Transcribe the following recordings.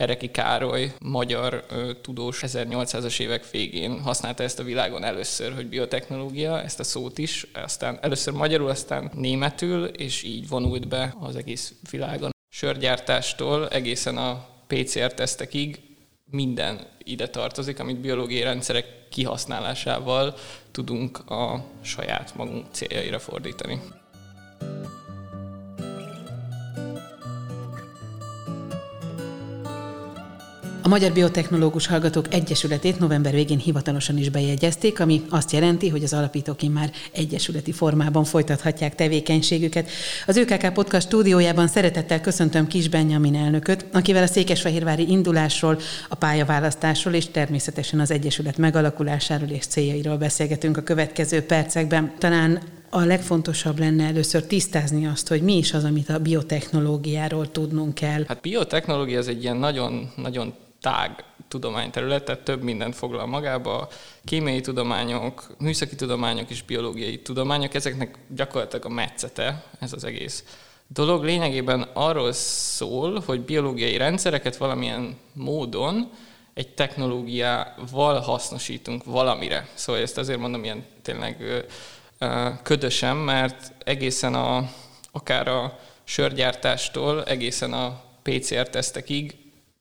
Ereki Károly, magyar ö, tudós 1800-as évek végén használta ezt a világon először, hogy biotechnológia, ezt a szót is, aztán először magyarul, aztán németül, és így vonult be az egész világon. Sörgyártástól egészen a PCR-tesztekig minden ide tartozik, amit biológiai rendszerek kihasználásával tudunk a saját magunk céljaira fordítani. Magyar Biotechnológus Hallgatók Egyesületét november végén hivatalosan is bejegyezték, ami azt jelenti, hogy az alapítók már egyesületi formában folytathatják tevékenységüket. Az ÖKK Podcast stúdiójában szeretettel köszöntöm Kis Benjamin elnököt, akivel a Székesfehérvári indulásról, a pályaválasztásról és természetesen az Egyesület megalakulásáról és céljairól beszélgetünk a következő percekben. Talán a legfontosabb lenne először tisztázni azt, hogy mi is az, amit a biotechnológiáról tudnunk kell. Hát biotechnológia az egy ilyen nagyon, nagyon tág tudományterület, tehát több mindent foglal magába, kémiai tudományok, műszaki tudományok és biológiai tudományok, ezeknek gyakorlatilag a metszete ez az egész dolog. Lényegében arról szól, hogy biológiai rendszereket valamilyen módon egy technológiával hasznosítunk valamire. Szóval ezt azért mondom ilyen tényleg ködösen, mert egészen a, akár a sörgyártástól egészen a PCR-tesztekig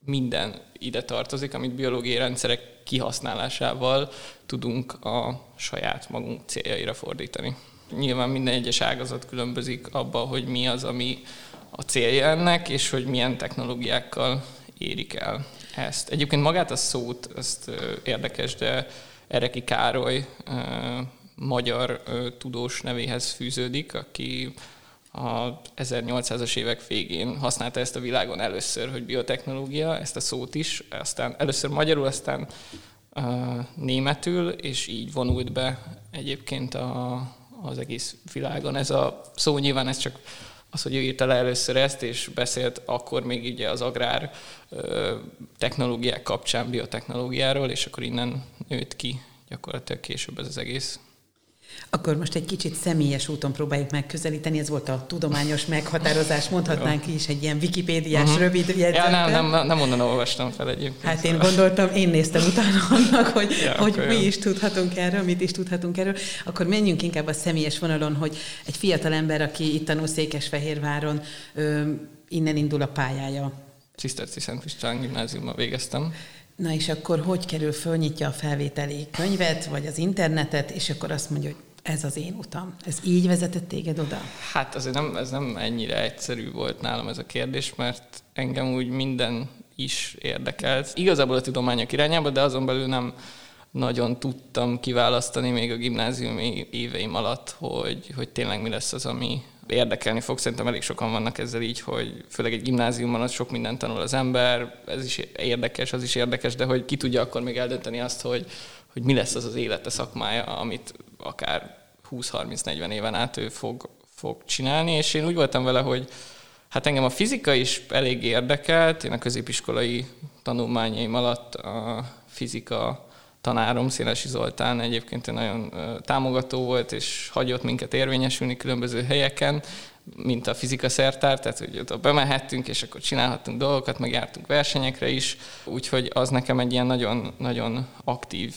minden ide tartozik, amit biológiai rendszerek kihasználásával tudunk a saját magunk céljaira fordítani. Nyilván minden egyes ágazat különbözik abban, hogy mi az, ami a célja ennek, és hogy milyen technológiákkal érik el ezt. Egyébként magát a szót, ezt érdekes, de Ereki Károly magyar tudós nevéhez fűződik, aki a 1800-as évek végén használta ezt a világon először, hogy biotechnológia, ezt a szót is, aztán először magyarul, aztán uh, németül, és így vonult be egyébként a, az egész világon. Ez a szó nyilván ez csak az, hogy ő írta le először ezt, és beszélt akkor még így az agrár technológiák kapcsán biotechnológiáról, és akkor innen nőtt ki gyakorlatilag később ez az egész. Akkor most egy kicsit személyes úton próbáljuk megközelíteni, ez volt a tudományos meghatározás, mondhatnánk is egy ilyen wikipédiás uh-huh. rövid jegyzetben. Ja, nem, nem, nem onnan olvastam fel egyébként. Hát én gondoltam, én néztem utána annak, hogy, ja, hogy mi is tudhatunk erről, mit is tudhatunk erről. Akkor menjünk inkább a személyes vonalon, hogy egy fiatal ember, aki itt tanul Székesfehérváron, ö, innen indul a pályája. Ciszterci Szent István gimnáziumban végeztem. Na és akkor hogy kerül, fölnyitja a felvételi könyvet, vagy az internetet, és akkor azt mondja, hogy ez az én utam. Ez így vezetett téged oda? Hát azért nem, ez nem ennyire egyszerű volt nálam ez a kérdés, mert engem úgy minden is érdekelt. Igazából a tudományok irányába, de azon belül nem nagyon tudtam kiválasztani még a gimnáziumi éveim alatt, hogy, hogy tényleg mi lesz az, ami érdekelni fog. Szerintem elég sokan vannak ezzel így, hogy főleg egy gimnáziumban az sok mindent tanul az ember, ez is érdekes, az is érdekes, de hogy ki tudja akkor még eldönteni azt, hogy, hogy mi lesz az az élete szakmája, amit akár 20-30-40 éven át ő fog, fog csinálni, és én úgy voltam vele, hogy hát engem a fizika is elég érdekelt, én a középiskolai tanulmányaim alatt a fizika tanárom, Szélesi Zoltán egyébként nagyon támogató volt, és hagyott minket érvényesülni különböző helyeken, mint a fizika szertár, tehát hogy ott bemehettünk, és akkor csinálhattunk dolgokat, meg jártunk versenyekre is, úgyhogy az nekem egy ilyen nagyon, nagyon aktív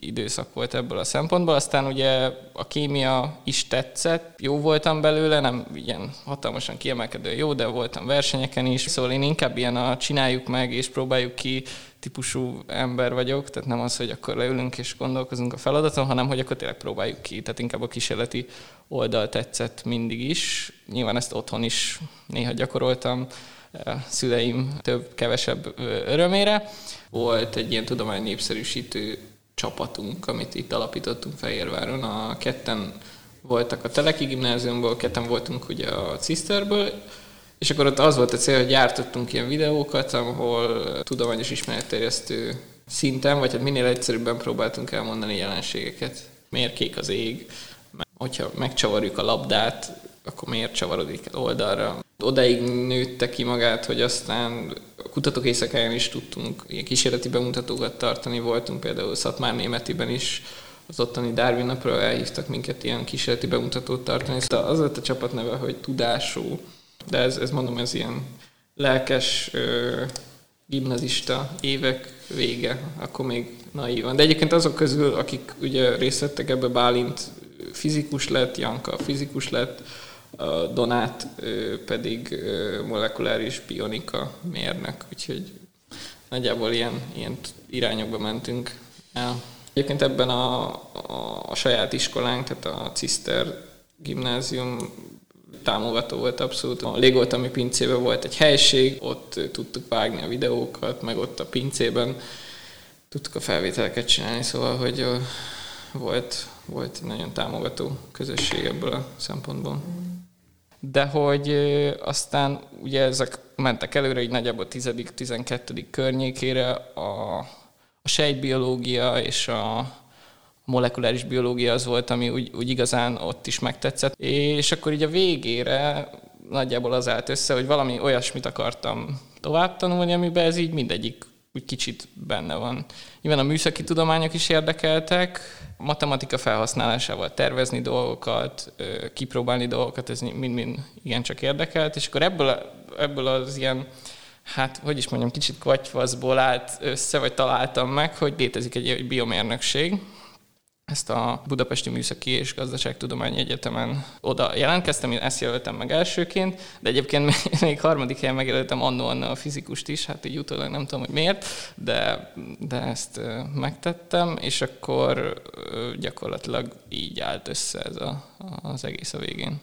időszak volt ebből a szempontból. Aztán ugye a kémia is tetszett, jó voltam belőle, nem ilyen hatalmasan kiemelkedő jó, de voltam versenyeken is, szóval én inkább ilyen a csináljuk meg és próbáljuk ki típusú ember vagyok, tehát nem az, hogy akkor leülünk és gondolkozunk a feladaton, hanem hogy akkor tényleg próbáljuk ki, tehát inkább a kísérleti oldal tetszett mindig is. Nyilván ezt otthon is néha gyakoroltam, szüleim több-kevesebb örömére. Volt egy ilyen tudomány népszerűsítő csapatunk, amit itt alapítottunk Fehérváron. A ketten voltak a Teleki gimnáziumból, ketten voltunk ugye a Ciszterből, és akkor ott az volt a cél, hogy gyártottunk ilyen videókat, ahol tudományos ismeretterjesztő szinten, vagy hát minél egyszerűbben próbáltunk elmondani jelenségeket. Miért kék az ég? Hogyha megcsavarjuk a labdát, akkor miért csavarodik oldalra? Odaig nőtte ki magát, hogy aztán kutatók éjszakáján is tudtunk ilyen kísérleti bemutatókat tartani, voltunk például Szatmár Németiben is, az ottani Darwin napra elhívtak minket ilyen kísérleti bemutatót tartani. Az volt a csapat neve, hogy Tudású, de ez, ez mondom, ez ilyen lelkes ö, gimnazista évek vége, akkor még naívan. De egyébként azok közül, akik ugye részt vettek ebbe, Bálint fizikus lett, Janka fizikus lett, Donát pedig molekuláris bionika mérnök, úgyhogy nagyjából ilyen, ilyen irányokba mentünk el. Egyébként ebben a, a, a saját iskolánk, tehát a Ciszter gimnázium támogató volt abszolút. A Légoltami pincében volt egy helység, ott tudtuk vágni a videókat, meg ott a pincében tudtuk a felvételeket csinálni, szóval, hogy volt, volt egy nagyon támogató közösség ebből a szempontból. De hogy aztán ugye ezek mentek előre, így nagyjából 10.-12. környékére a, a sejtbiológia és a molekuláris biológia az volt, ami úgy, úgy igazán ott is megtetszett. És akkor így a végére nagyjából az állt össze, hogy valami olyasmit akartam tovább tanulni, amiben ez így mindegyik úgy kicsit benne van. Nyilván a műszaki tudományok is érdekeltek, matematika felhasználásával tervezni dolgokat, kipróbálni dolgokat, ez mind-mind igencsak érdekelt, és akkor ebből, ebből az ilyen hát, hogy is mondjam, kicsit kvatyfaszból állt össze, vagy találtam meg, hogy létezik egy biomérnökség, ezt a Budapesti Műszaki és Gazdaságtudományi Egyetemen oda jelentkeztem, én ezt jelöltem meg elsőként, de egyébként még harmadik helyen megjelöltem annó a fizikust is, hát így utólag nem tudom, hogy miért, de, de ezt megtettem, és akkor gyakorlatilag így állt össze ez a, az egész a végén.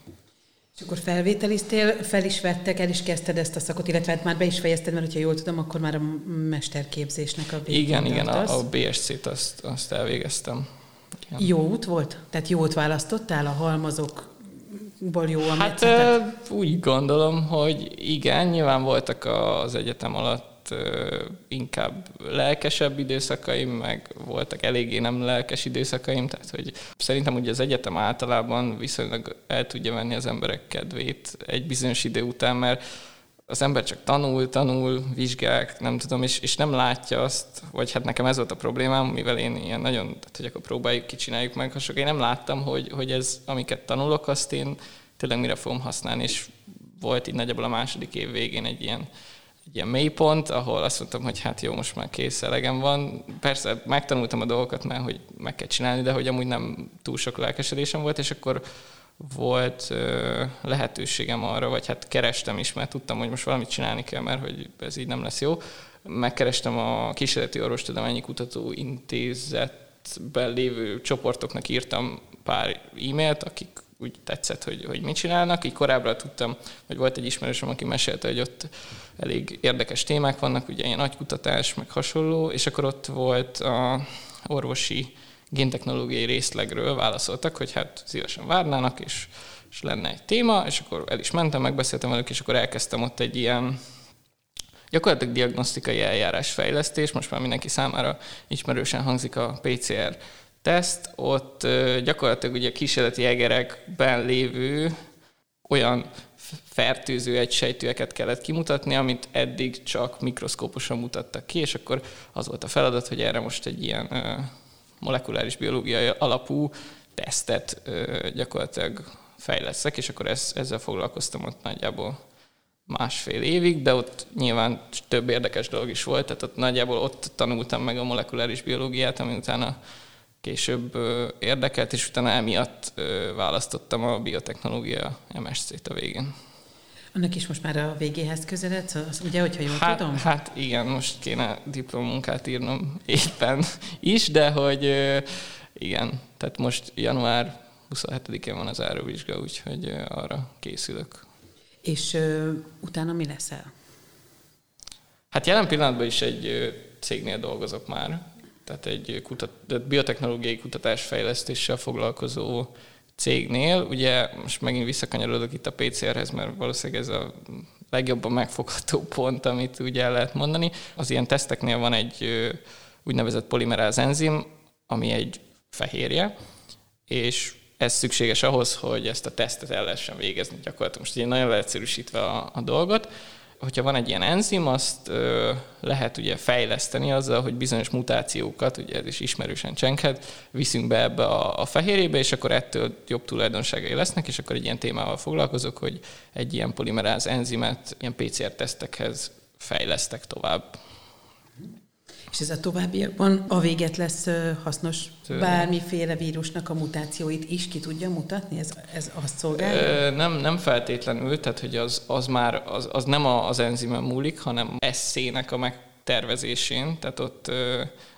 És akkor felvételiztél, fel is vettek, el is kezdted ezt a szakot, illetve hát már be is fejezted, mert ha jól tudom, akkor már a mesterképzésnek a végén Igen, igen, a, a BSC-t azt, azt elvégeztem. Igen. Jó út volt? Tehát jót választottál a halmazokból jó a Hát úgy gondolom, hogy igen, nyilván voltak az egyetem alatt inkább lelkesebb időszakaim, meg voltak eléggé nem lelkes időszakaim, tehát hogy szerintem ugye az egyetem általában viszonylag el tudja venni az emberek kedvét egy bizonyos idő után, mert az ember csak tanul, tanul, vizsgák, nem tudom, és, és nem látja azt, vagy hát nekem ez volt a problémám, mivel én ilyen nagyon, tehát hogy akkor próbáljuk, kicsináljuk meg, ha sok, én nem láttam, hogy, hogy ez, amiket tanulok, azt én tényleg mire fogom használni, és volt így nagyjából a második év végén egy ilyen, egy ilyen mélypont, ahol azt mondtam, hogy hát jó, most már kész, elegem van. Persze megtanultam a dolgokat, mert hogy meg kell csinálni, de hogy amúgy nem túl sok lelkesedésem volt, és akkor volt lehetőségem arra, vagy hát kerestem is, mert tudtam, hogy most valamit csinálni kell, mert hogy ez így nem lesz jó. Megkerestem a Kísérleti Orvostudományi Kutató Intézetben lévő csoportoknak írtam pár e-mailt, akik úgy tetszett, hogy, hogy mit csinálnak. Így korábban tudtam, hogy volt egy ismerősöm, aki mesélte, hogy ott elég érdekes témák vannak, ugye ilyen agykutatás, meg hasonló, és akkor ott volt a orvosi géntechnológiai részlegről válaszoltak, hogy hát szívesen várnának, és, és lenne egy téma, és akkor el is mentem, megbeszéltem velük, és akkor elkezdtem ott egy ilyen gyakorlatilag diagnosztikai eljárásfejlesztés, most már mindenki számára ismerősen hangzik a PCR teszt, ott gyakorlatilag ugye kísérleti egerekben lévő olyan fertőző egysejtőeket kellett kimutatni, amit eddig csak mikroszkóposan mutattak ki, és akkor az volt a feladat, hogy erre most egy ilyen molekuláris biológiai alapú tesztet gyakorlatilag fejleszek, és akkor ez, ezzel foglalkoztam ott nagyjából másfél évig, de ott nyilván több érdekes dolog is volt, tehát ott nagyjából ott tanultam meg a molekuláris biológiát, ami utána később érdekelt, és utána emiatt választottam a biotechnológia MSC-t a végén. Annak is most már a végéhez közeledsz, az, ugye, hogyha jól hát, tudom? Hát igen, most kéne diplomunkát írnom éppen is, de hogy igen, tehát most január 27-én van az áróvizsga, úgyhogy arra készülök. És ö, utána mi leszel? Hát jelen pillanatban is egy cégnél dolgozok már, tehát egy kutat, biotechnológiai kutatásfejlesztéssel foglalkozó cégnél, ugye most megint visszakanyarodok itt a PCR-hez, mert valószínűleg ez a legjobban megfogható pont, amit ugye el lehet mondani. Az ilyen teszteknél van egy úgynevezett polimeráz enzim, ami egy fehérje, és ez szükséges ahhoz, hogy ezt a tesztet el lehessen végezni gyakorlatilag. Most ugye nagyon leegyszerűsítve a, a dolgot, hogyha van egy ilyen enzim, azt ö, lehet ugye fejleszteni azzal, hogy bizonyos mutációkat, ugye ez is ismerősen csenked, viszünk be ebbe a, a fehérjébe, és akkor ettől jobb tulajdonságai lesznek, és akkor egy ilyen témával foglalkozok, hogy egy ilyen polimeráz enzimet ilyen PCR-tesztekhez fejlesztek tovább. És ez a továbbiakban a véget lesz hasznos bármiféle vírusnak a mutációit is ki tudja mutatni? Ez, ez azt szolgálja? Nem, nem feltétlenül, tehát hogy az, az már az, az nem az enzimen múlik, hanem eszének a megtervezésén, tehát ott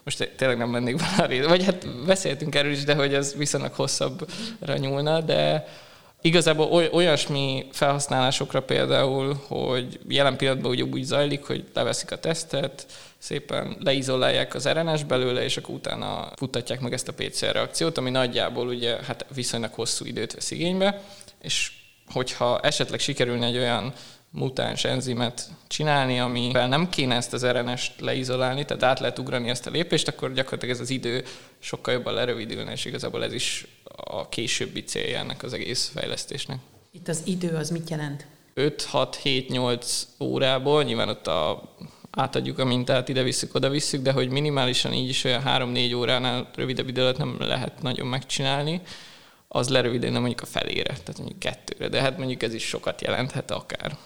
most tényleg nem mennék bele vagy hát beszéltünk erről is, de hogy ez viszonylag hosszabbra nyúlna, de Igazából olyasmi felhasználásokra például, hogy jelen pillanatban ugye úgy zajlik, hogy leveszik a tesztet, szépen leizolálják az RNS belőle, és akkor utána futtatják meg ezt a PCR reakciót, ami nagyjából ugye hát viszonylag hosszú időt vesz igénybe, és hogyha esetleg sikerülne egy olyan mutáns enzimet csinálni, amivel nem kéne ezt az RNS-t leizolálni, tehát át lehet ugrani ezt a lépést, akkor gyakorlatilag ez az idő sokkal jobban lerövidülne, és igazából ez is a későbbi célja ennek az egész fejlesztésnek. Itt az idő az mit jelent? 5-6-7-8 órából, nyilván ott a, átadjuk a mintát, ide visszük, oda visszük, de hogy minimálisan így is olyan 3-4 óránál rövidebb idő alatt nem lehet nagyon megcsinálni, az lerövidülne mondjuk a felére, tehát mondjuk kettőre, de hát mondjuk ez is sokat jelenthet akár.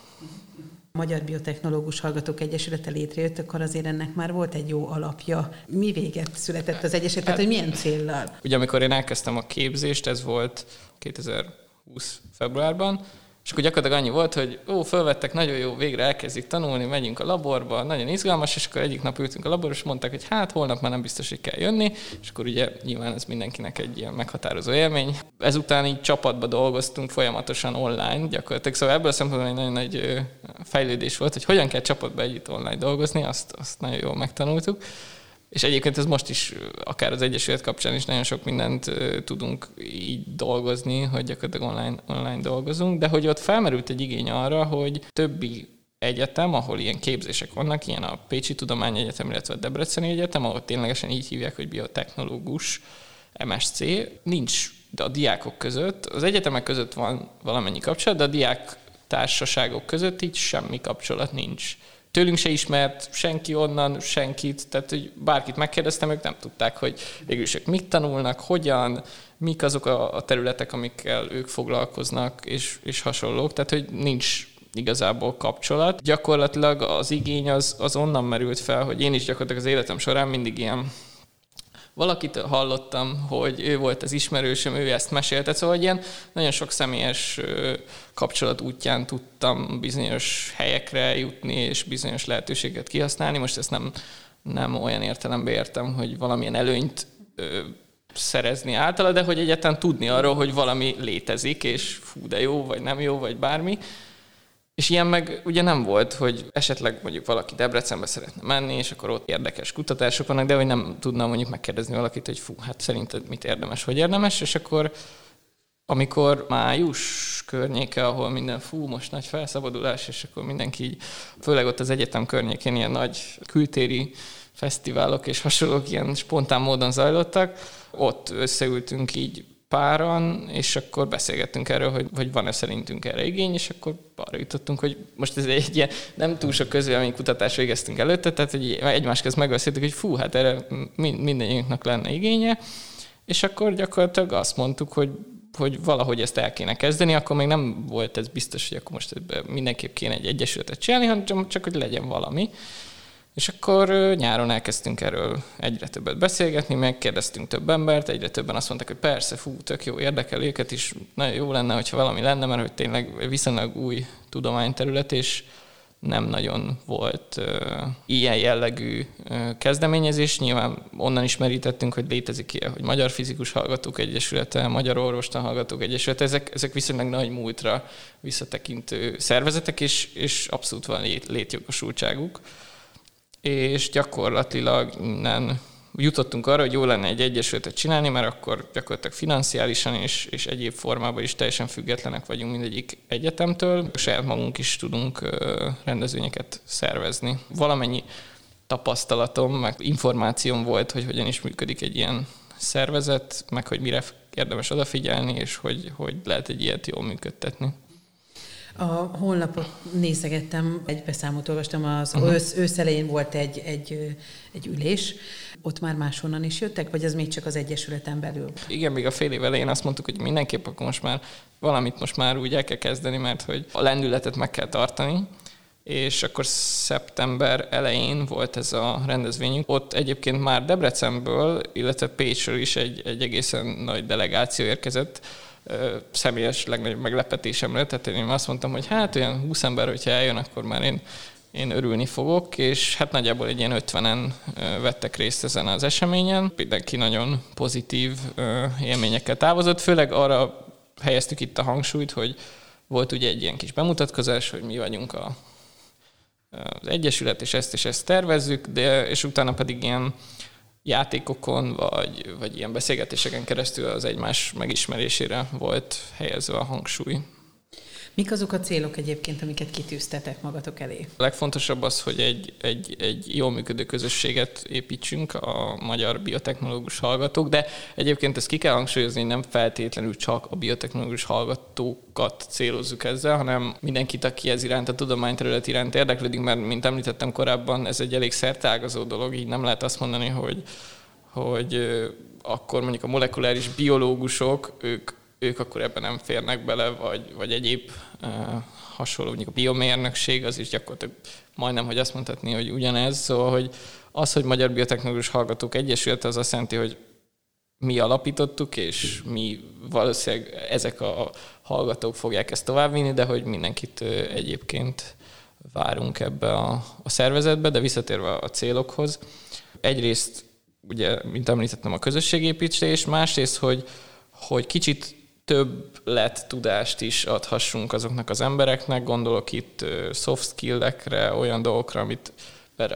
Magyar Biotechnológus Hallgatók Egyesülete létrejött, akkor azért ennek már volt egy jó alapja. Mi véget született az Egyesület, tehát hogy milyen céllal? Ugye amikor én elkezdtem a képzést, ez volt 2020 februárban, és akkor gyakorlatilag annyi volt, hogy ó, fölvettek, nagyon jó, végre elkezdik tanulni, megyünk a laborba, nagyon izgalmas, és akkor egyik nap ültünk a laborba, és mondták, hogy hát holnap már nem biztos, hogy kell jönni, és akkor ugye nyilván ez mindenkinek egy ilyen meghatározó élmény. Ezután így csapatba dolgoztunk folyamatosan online, gyakorlatilag, szóval ebből a szempontból egy nagyon nagy fejlődés volt, hogy hogyan kell csapatba együtt online dolgozni, azt, azt nagyon jól megtanultuk. És egyébként ez most is, akár az Egyesület kapcsán is nagyon sok mindent tudunk így dolgozni, hogy gyakorlatilag online, online dolgozunk, de hogy ott felmerült egy igény arra, hogy többi egyetem, ahol ilyen képzések vannak, ilyen a Pécsi Tudományegyetem, illetve a Debreceni Egyetem, ahol ténylegesen így hívják, hogy biotechnológus MSC, nincs de a diákok között, az egyetemek között van valamennyi kapcsolat, de a diák társaságok között így semmi kapcsolat nincs tőlünk se ismert senki onnan, senkit, tehát hogy bárkit megkérdeztem, ők nem tudták, hogy végül ők mit tanulnak, hogyan, mik azok a, területek, amikkel ők foglalkoznak, és, és hasonlók, tehát hogy nincs igazából kapcsolat. Gyakorlatilag az igény az, az onnan merült fel, hogy én is gyakorlatilag az életem során mindig ilyen valakit hallottam, hogy ő volt az ismerősöm, ő ezt mesélte, szóval ilyen nagyon sok személyes kapcsolat útján tudtam bizonyos helyekre jutni, és bizonyos lehetőséget kihasználni. Most ezt nem, nem olyan értelembe értem, hogy valamilyen előnyt szerezni általa, de hogy egyáltalán tudni arról, hogy valami létezik, és fú, de jó, vagy nem jó, vagy bármi. És ilyen meg ugye nem volt, hogy esetleg mondjuk valaki Debrecenbe szeretne menni, és akkor ott érdekes kutatások vannak, de hogy nem tudna mondjuk megkérdezni valakit, hogy fú, hát szerinted mit érdemes, hogy érdemes, és akkor amikor május környéke, ahol minden fú, most nagy felszabadulás, és akkor mindenki így, főleg ott az egyetem környékén ilyen nagy kültéri fesztiválok és hasonlók ilyen spontán módon zajlottak, ott összeültünk így páran, és akkor beszélgettünk erről, hogy, hogy van-e szerintünk erre igény, és akkor arra jutottunk, hogy most ez egy ilyen nem túl sok kutatás végeztünk előtte, tehát hogy egymás közt megbeszéltük, hogy fú, hát erre mindenkinek lenne igénye, és akkor gyakorlatilag azt mondtuk, hogy hogy valahogy ezt el kéne kezdeni, akkor még nem volt ez biztos, hogy akkor most mindenképp kéne egy egyesületet csinálni, hanem csak, hogy legyen valami. És akkor nyáron elkezdtünk erről egyre többet beszélgetni, megkérdeztünk több embert, egyre többen azt mondták, hogy persze, fú, tök jó, érdekel őket is, nagyon jó lenne, hogyha valami lenne, mert hogy tényleg viszonylag új tudományterület, és nem nagyon volt uh, ilyen jellegű uh, kezdeményezés. Nyilván onnan is merítettünk, hogy létezik ilyen, hogy Magyar Fizikus Hallgatók Egyesülete, Magyar Orvostan Hallgatók Egyesülete, ezek, ezek viszonylag nagy múltra visszatekintő szervezetek, és, és abszolút van lét, létjogosultságuk és gyakorlatilag innen jutottunk arra, hogy jó lenne egy egyesületet csinálni, mert akkor gyakorlatilag financiálisan és, és egyéb formában is teljesen függetlenek vagyunk mindegyik egyetemtől. Saját magunk is tudunk rendezvényeket szervezni. Valamennyi tapasztalatom, meg információm volt, hogy hogyan is működik egy ilyen szervezet, meg hogy mire érdemes odafigyelni, és hogy, hogy lehet egy ilyet jól működtetni. A honlapot nézegettem, egy beszámot olvastam, az uh-huh. ősz, ősz elején volt egy, egy, egy ülés, ott már máshonnan is jöttek, vagy az még csak az Egyesületen belül? Igen, még a fél év elején azt mondtuk, hogy mindenképp akkor most már valamit most már úgy el kell kezdeni, mert hogy a lendületet meg kell tartani, és akkor szeptember elején volt ez a rendezvényünk. Ott egyébként már Debrecenből, illetve Pécsről is egy, egy egészen nagy delegáció érkezett, személyes legnagyobb meglepetésemre, tehát én azt mondtam, hogy hát olyan 20 ember, hogyha eljön, akkor már én, én örülni fogok, és hát nagyjából egy ilyen 50-en vettek részt ezen az eseményen. Mindenki nagyon pozitív élményekkel távozott, főleg arra helyeztük itt a hangsúlyt, hogy volt ugye egy ilyen kis bemutatkozás, hogy mi vagyunk a, az Egyesület, és ezt és ezt tervezzük, de, és utána pedig ilyen játékokon, vagy, vagy ilyen beszélgetéseken keresztül az egymás megismerésére volt helyezve a hangsúly. Mik azok a célok egyébként, amiket kitűztetek magatok elé? A legfontosabb az, hogy egy, egy, egy jól működő közösséget építsünk a magyar biotechnológus hallgatók, de egyébként ezt ki kell hangsúlyozni, nem feltétlenül csak a biotechnológus hallgatókat célozzuk ezzel, hanem mindenkit, aki ez iránt, a tudományterület iránt érdeklődik, mert mint említettem korábban, ez egy elég szertágazó dolog, így nem lehet azt mondani, hogy, hogy akkor mondjuk a molekuláris biológusok, ők ők akkor ebben nem férnek bele, vagy, vagy egyéb uh, hasonló, mondjuk a biomérnökség, az is gyakorlatilag majdnem, hogy azt mondhatni, hogy ugyanez. Szóval, hogy az, hogy Magyar Biotechnológus Hallgatók Egyesület, az azt jelenti, hogy mi alapítottuk, és mi valószínűleg ezek a hallgatók fogják ezt továbbvinni, de hogy mindenkit egyébként várunk ebbe a, a szervezetbe, de visszatérve a célokhoz. Egyrészt, ugye, mint említettem, a közösségépítés, másrészt, hogy, hogy kicsit több lett tudást is adhassunk azoknak az embereknek. Gondolok itt soft skill-ekre, olyan dolgokra, amit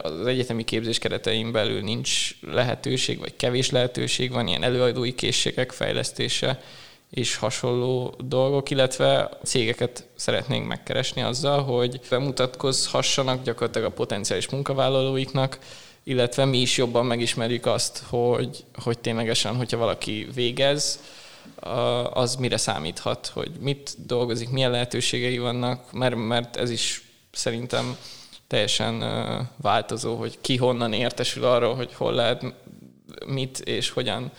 az egyetemi képzés keretein belül nincs lehetőség, vagy kevés lehetőség van, ilyen előadói készségek fejlesztése és hasonló dolgok, illetve cégeket szeretnénk megkeresni azzal, hogy bemutatkozhassanak gyakorlatilag a potenciális munkavállalóiknak, illetve mi is jobban megismerjük azt, hogy, hogy ténylegesen, hogyha valaki végez, az mire számíthat, hogy mit dolgozik, milyen lehetőségei vannak, mert, mert ez is szerintem teljesen változó, hogy ki honnan értesül arról, hogy hol lehet mit és hogyan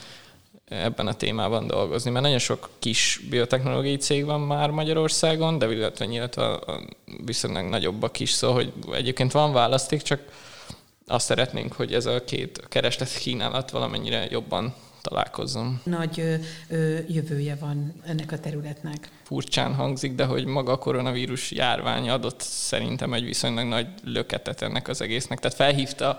ebben a témában dolgozni. Mert nagyon sok kis biotechnológiai cég van már Magyarországon, de illetve a viszonylag nagyobbak is, szóval hogy egyébként van választék, csak azt szeretnénk, hogy ez a két kereslet kínálat valamennyire jobban találkozom. Nagy ö, ö, jövője van ennek a területnek. Furcsán hangzik, de hogy maga a koronavírus járvány adott szerintem egy viszonylag nagy löketet ennek az egésznek. Tehát felhívta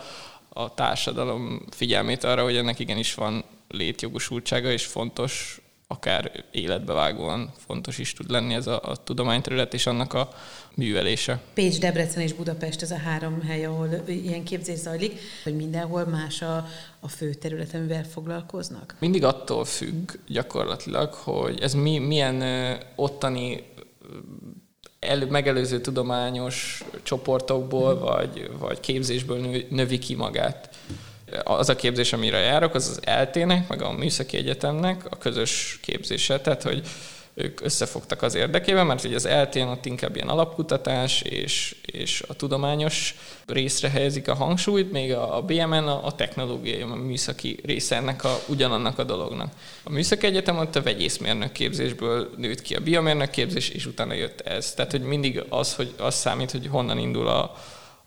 a társadalom figyelmét arra, hogy ennek igenis van létjogosultsága, és fontos akár életbevágóan fontos is tud lenni ez a, a tudományterület és annak a művelése. Pécs, Debrecen és Budapest ez a három hely, ahol ilyen képzés zajlik, hogy mindenhol más a, a fő terület, amivel foglalkoznak? Mindig attól függ gyakorlatilag, hogy ez mi, milyen ottani el, megelőző tudományos csoportokból mm. vagy, vagy képzésből nő, növi ki magát az a képzés, amire járok, az az eltének, meg a Műszaki Egyetemnek a közös képzése, tehát hogy ők összefogtak az érdekében, mert ugye az eltén ott inkább ilyen alapkutatás és, és a tudományos részre helyezik a hangsúlyt, még a, a BMN a, a technológiai, a műszaki része ennek a, ugyanannak a dolognak. A Műszaki Egyetem ott a vegyészmérnök képzésből nőtt ki a biomérnök képzés, és utána jött ez. Tehát, hogy mindig az, hogy az számít, hogy honnan indul a,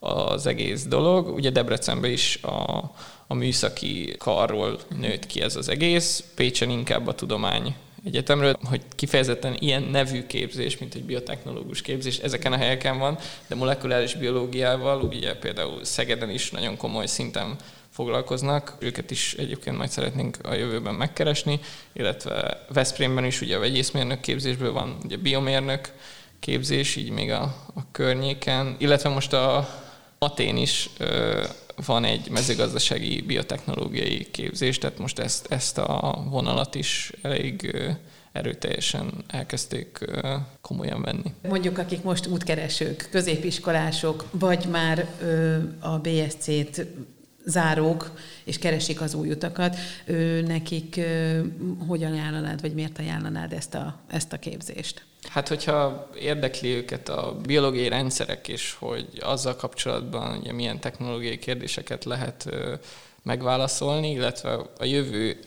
az egész dolog. Ugye Debrecenben is a, a műszaki karról nőtt ki ez az egész, Pécsen inkább a tudomány egyetemről, hogy kifejezetten ilyen nevű képzés, mint egy biotechnológus képzés, ezeken a helyeken van, de molekuláris biológiával, ugye például Szegeden is nagyon komoly szinten foglalkoznak, őket is egyébként majd szeretnénk a jövőben megkeresni, illetve Veszprémben is ugye a vegyészmérnök képzésből van ugye biomérnök képzés, így még a, a környéken, illetve most a Atén is van egy mezőgazdasági biotechnológiai képzés, tehát most ezt, ezt a vonalat is elég erőteljesen elkezdték komolyan venni. Mondjuk, akik most útkeresők, középiskolások, vagy már a BSC-t zárók, és keresik az új utakat, ő, nekik hogyan ajánlanád, vagy miért ajánlanád ezt a, ezt a képzést? Hát, hogyha érdekli őket a biológiai rendszerek, és hogy azzal kapcsolatban ugye milyen technológiai kérdéseket lehet megválaszolni, illetve a jövő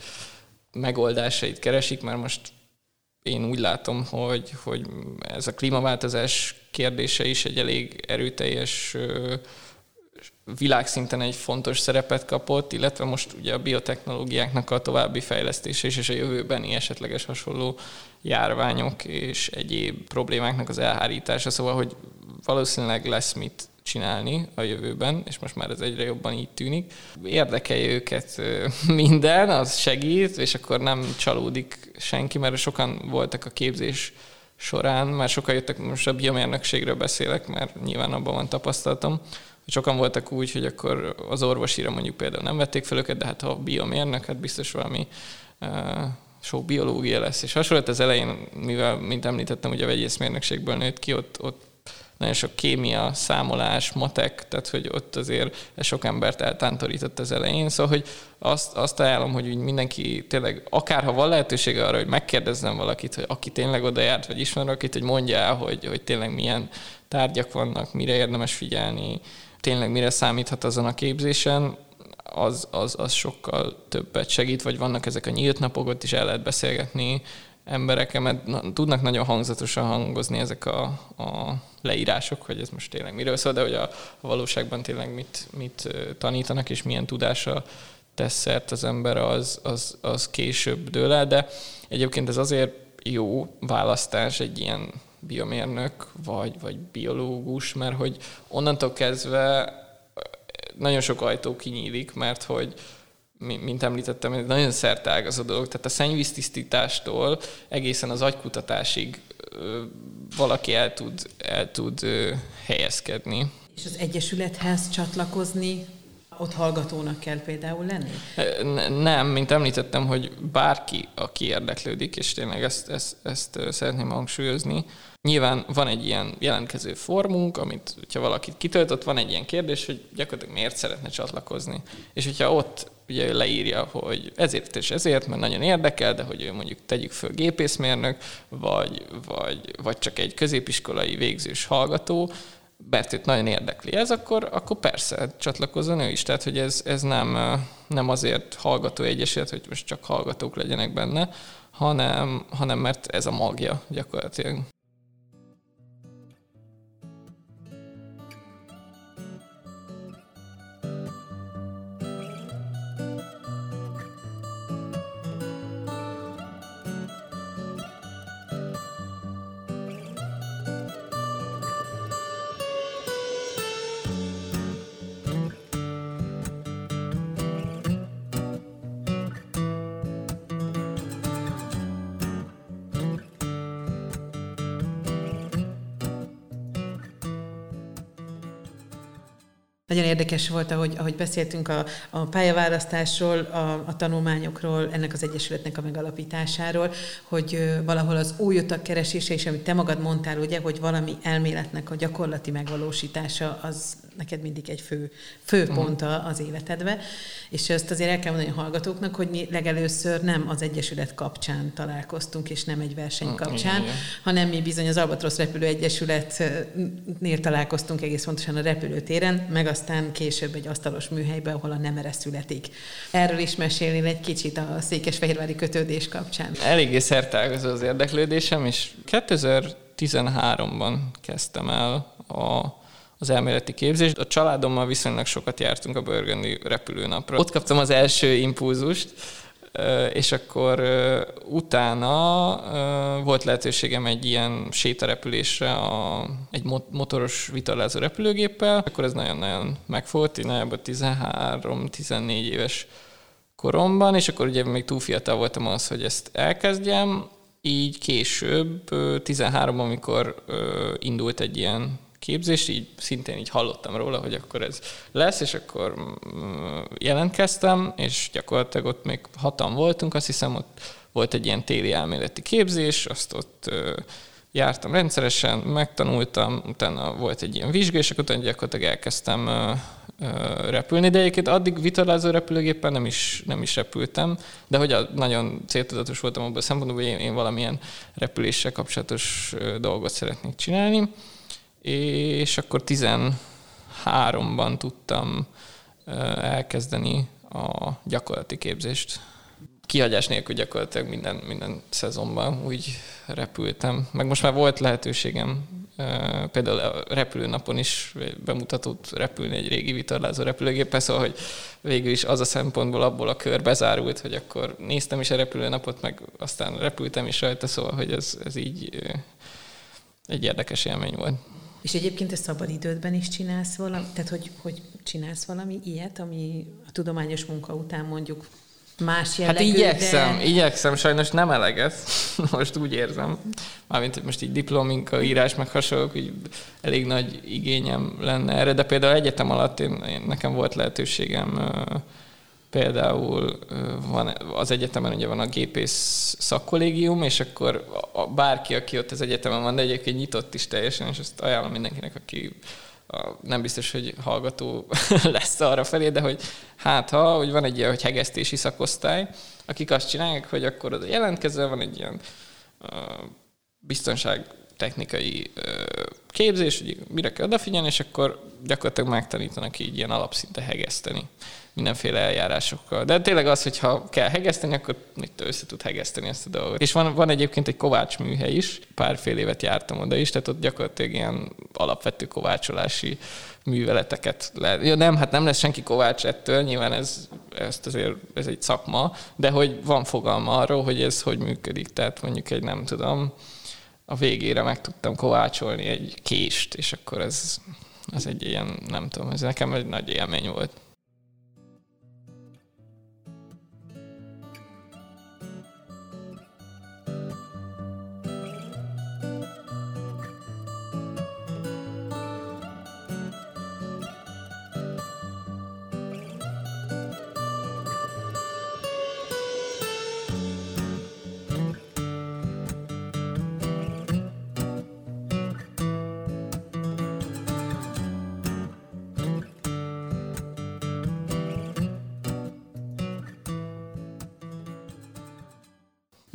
megoldásait keresik, mert most én úgy látom, hogy, hogy ez a klímaváltozás kérdése is egy elég erőteljes világszinten egy fontos szerepet kapott, illetve most ugye a biotechnológiáknak a további fejlesztése és a jövőbeni esetleges hasonló járványok és egyéb problémáknak az elhárítása, szóval, hogy valószínűleg lesz mit csinálni a jövőben, és most már ez egyre jobban így tűnik. Érdekelje őket minden, az segít, és akkor nem csalódik senki, mert sokan voltak a képzés során, már sokan jöttek, most a biomérnökségről beszélek, mert nyilván abban van tapasztalatom, sokan voltak úgy, hogy akkor az orvosira mondjuk például nem vették fel őket, de hát ha biomérnök, hát biztos valami sok biológia lesz. És hasonlót az elején, mivel, mint említettem, ugye a vegyészmérnökségből nőtt ki, ott, ott nagyon sok kémia, számolás, matek, tehát hogy ott azért sok embert eltántorított az elején. Szóval, hogy azt, azt ajánlom, hogy úgy mindenki tényleg, akárha van lehetősége arra, hogy megkérdezzen valakit, hogy aki tényleg oda járt, vagy ismer valakit, hogy mondja el, hogy, hogy tényleg milyen tárgyak vannak, mire érdemes figyelni, tényleg mire számíthat azon a képzésen, az, az, az sokkal többet segít, vagy vannak ezek a nyílt napok, ott is el lehet beszélgetni emberekkel, mert na, tudnak nagyon hangzatosan hangozni ezek a, a leírások, hogy ez most tényleg miről szól, de hogy a, a valóságban tényleg mit, mit tanítanak, és milyen tudása tesz szert az ember, az, az, az később dől el, de egyébként ez azért jó választás egy ilyen biomérnök vagy, vagy biológus, mert hogy onnantól kezdve nagyon sok ajtó kinyílik, mert hogy mint említettem, egy nagyon szertágazó dolog, tehát a szennyvíztisztítástól egészen az agykutatásig valaki el tud, el tud helyezkedni. És az Egyesülethez csatlakozni ott hallgatónak kell például lenni? Nem, mint említettem, hogy bárki, aki érdeklődik, és tényleg ezt, ezt, ezt szeretném hangsúlyozni, Nyilván van egy ilyen jelentkező formunk, amit, hogyha valakit kitöltött, van egy ilyen kérdés, hogy gyakorlatilag miért szeretne csatlakozni. És hogyha ott ugye leírja, hogy ezért és ezért, mert nagyon érdekel, de hogy ő mondjuk tegyük föl gépészmérnök, vagy, vagy, vagy csak egy középiskolai végzős hallgató, mert őt nagyon érdekli ez, akkor, akkor persze csatlakozzon ő is. Tehát, hogy ez, ez nem, nem azért hallgató egyesület, hogy most csak hallgatók legyenek benne, hanem, hanem mert ez a magja gyakorlatilag. Nagyon érdekes volt, ahogy, ahogy beszéltünk a, a pályaválasztásról, a, a tanulmányokról, ennek az egyesületnek a megalapításáról, hogy valahol az új utak keresése, és amit te magad mondtál, ugye, hogy valami elméletnek a gyakorlati megvalósítása, az neked mindig egy fő, fő uh-huh. pont az életedbe. És ezt azért el kell mondani a hallgatóknak, hogy mi legelőször nem az Egyesület kapcsán találkoztunk, és nem egy verseny uh-huh. kapcsán, uh-huh. hanem mi bizony az Albatrosz Repülő Egyesületnél találkoztunk egész pontosan a repülőtéren, meg aztán később egy asztalos műhelyben, ahol a nemere születik. Erről is mesélnél egy kicsit a székesfehérvári kötődés kapcsán. Eléggé szertágazó az érdeklődésem, és 2013-ban kezdtem el a az elméleti képzést. A családommal viszonylag sokat jártunk a Burgundy repülőnapra. Ott kaptam az első impulzust, és akkor utána volt lehetőségem egy ilyen sétarepülésre a, egy motoros vitorlázó repülőgéppel, akkor ez nagyon-nagyon megfogott, így nagyjából 13-14 éves koromban, és akkor ugye még túl fiatal voltam az, hogy ezt elkezdjem, így később, 13 amikor indult egy ilyen képzést, így szintén így hallottam róla, hogy akkor ez lesz, és akkor mm, jelentkeztem, és gyakorlatilag ott még hatan voltunk, azt hiszem ott volt egy ilyen téli elméleti képzés, azt ott jártam rendszeresen, megtanultam, utána volt egy ilyen vizsga, és akkor utána gyakorlatilag elkezdtem repülni, de egyébként addig vitorlázó repülőgéppen nem is, nem is repültem, de hogy a, nagyon céltudatos voltam abban a szempontból, hogy én, én valamilyen repüléssel kapcsolatos dolgot szeretnék csinálni és akkor 13-ban tudtam elkezdeni a gyakorlati képzést. kihagyás nélkül gyakorlatilag minden, minden szezonban úgy repültem. Meg most már volt lehetőségem például a repülőnapon is bemutatott repülni egy régi vitorlázó repülőgéppel, szóval, hogy végül is az a szempontból abból a kör bezárult, hogy akkor néztem is a repülőnapot, meg aztán repültem is rajta, szóval, hogy ez, ez így egy érdekes élmény volt. És egyébként a szabadidődben is csinálsz valami, tehát hogy, hogy csinálsz valami ilyet, ami a tudományos munka után mondjuk más jellegű, Hát igyekszem, de... igyekszem, sajnos nem eleget, most úgy érzem. Mármint, hogy most így diplominka, írás, meg hasonlók, így elég nagy igényem lenne erre, de például egyetem alatt én, nekem volt lehetőségem például van, az egyetemen ugye van a gépész szakkollégium, és akkor a, bárki, aki ott az egyetemen van, de egyébként nyitott is teljesen, és ezt ajánlom mindenkinek, aki a, nem biztos, hogy hallgató lesz arra felé, de hogy hát ha, hogy van egy ilyen, hogy hegesztési szakosztály, akik azt csinálják, hogy akkor oda jelentkezve van egy ilyen uh, biztonságtechnikai uh, képzés, hogy mire kell odafigyelni, és akkor gyakorlatilag megtanítanak így ilyen alapszinte hegeszteni mindenféle eljárásokkal. De tényleg az, hogy ha kell hegeszteni, akkor itt össze tud hegeszteni ezt a dolgot. És van, van egyébként egy kovács műhely is, pár fél évet jártam oda is, tehát ott gyakorlatilag ilyen alapvető kovácsolási műveleteket lehet. Ja, nem, hát nem lesz senki kovács ettől, nyilván ez, ezt azért, ez egy szakma, de hogy van fogalma arról, hogy ez hogy működik. Tehát mondjuk egy, nem tudom, a végére meg tudtam kovácsolni egy kést, és akkor ez, ez egy ilyen, nem tudom, ez nekem egy nagy élmény volt.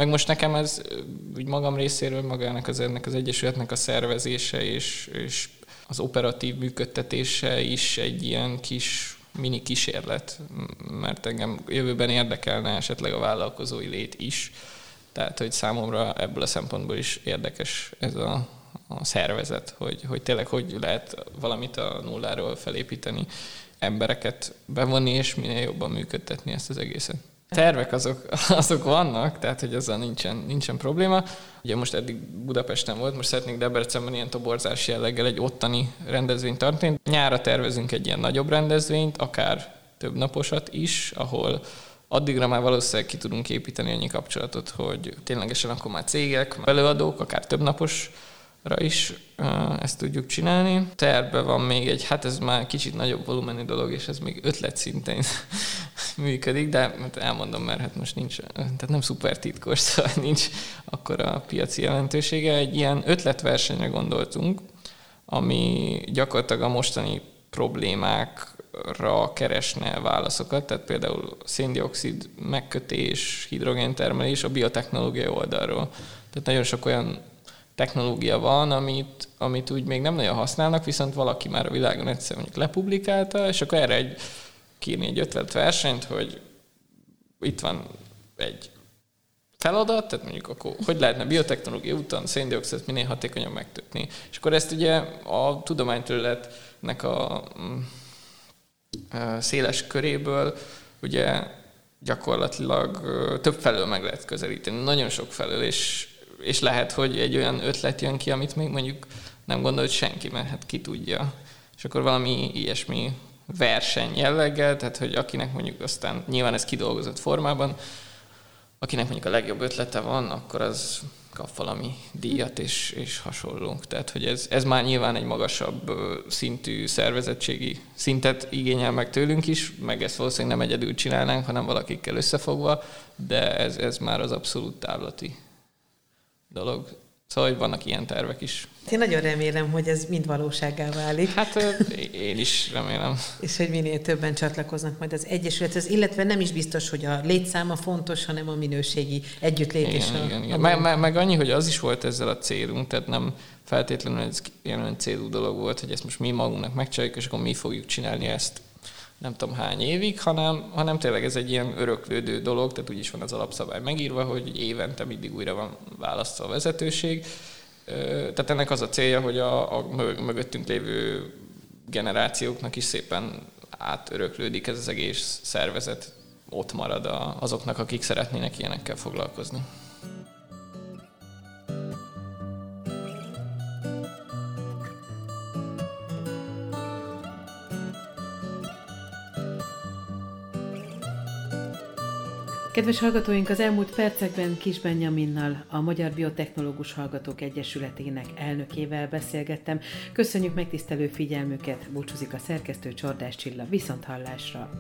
Meg most nekem ez úgy magam részéről magának az ennek az Egyesületnek a szervezése és, és az operatív működtetése is egy ilyen kis mini kísérlet, mert engem jövőben érdekelne esetleg a vállalkozói lét is. Tehát, hogy számomra ebből a szempontból is érdekes ez a, a szervezet, hogy, hogy tényleg hogy lehet valamit a nulláról felépíteni, embereket bevonni, és minél jobban működtetni ezt az egészet tervek azok, azok vannak, tehát hogy azzal nincsen, nincsen probléma. Ugye most eddig Budapesten volt, most szeretnénk Debrecenben ilyen toborzás jelleggel egy ottani rendezvényt tartani. Nyára tervezünk egy ilyen nagyobb rendezvényt, akár több naposat is, ahol addigra már valószínűleg ki tudunk építeni annyi kapcsolatot, hogy ténylegesen akkor már cégek, előadók, akár több napos is ezt tudjuk csinálni. Terve van még egy, hát ez már kicsit nagyobb volumenű dolog, és ez még ötlet szintén működik, de hát elmondom, mert hát most nincs, tehát nem szuper titkos, szóval nincs akkor a piaci jelentősége. Egy ilyen ötletversenyre gondoltunk, ami gyakorlatilag a mostani problémákra keresne válaszokat, tehát például széndiokszid megkötés, hidrogéntermelés a biotechnológia oldalról. Tehát nagyon sok olyan technológia van, amit, amit úgy még nem nagyon használnak, viszont valaki már a világon egyszer mondjuk lepublikálta, és akkor erre egy kírni egy ötlet versenyt, hogy itt van egy feladat, tehát mondjuk akkor hogy lehetne biotechnológia úton széndiokszidot minél hatékonyan megtötni. És akkor ezt ugye a tudományterületnek a, mm, a széles köréből ugye gyakorlatilag több felől meg lehet közelíteni, nagyon sok felől, és és lehet, hogy egy olyan ötlet jön ki, amit még mondjuk nem gondolt senki, mert hát ki tudja. És akkor valami ilyesmi verseny jelleggel, tehát hogy akinek mondjuk aztán nyilván ez kidolgozott formában, akinek mondjuk a legjobb ötlete van, akkor az kap valami díjat és, és hasonlók. Tehát, hogy ez, ez már nyilván egy magasabb szintű szervezettségi szintet igényel meg tőlünk is, meg ezt valószínűleg nem egyedül csinálnánk, hanem valakikkel összefogva, de ez, ez már az abszolút távlati dolog. Szóval, hogy vannak ilyen tervek is. Én nagyon remélem, hogy ez mind valóságá válik. Hát én is remélem. és hogy minél többen csatlakoznak majd az Egyesülethez, illetve nem is biztos, hogy a létszáma fontos, hanem a minőségi együttlépés. Igen, a, igen, igen. A meg, meg, meg annyi, hogy az is volt ezzel a célunk, tehát nem feltétlenül ez ilyen célú dolog volt, hogy ezt most mi magunknak megcsináljuk, és akkor mi fogjuk csinálni ezt nem tudom hány évig, hanem, hanem tényleg ez egy ilyen öröklődő dolog, tehát úgy is van az alapszabály megírva, hogy évente mindig újra van választva a vezetőség. Tehát ennek az a célja, hogy a, a mögöttünk lévő generációknak is szépen átöröklődik ez az egész szervezet, ott marad azoknak, akik szeretnének ilyenekkel foglalkozni. Kedves hallgatóink, az elmúlt percekben Kis Benjaminnal, a Magyar Biotechnológus Hallgatók Egyesületének elnökével beszélgettem. Köszönjük megtisztelő figyelmüket, búcsúzik a szerkesztő Csordás Csilla. Viszont hallásra!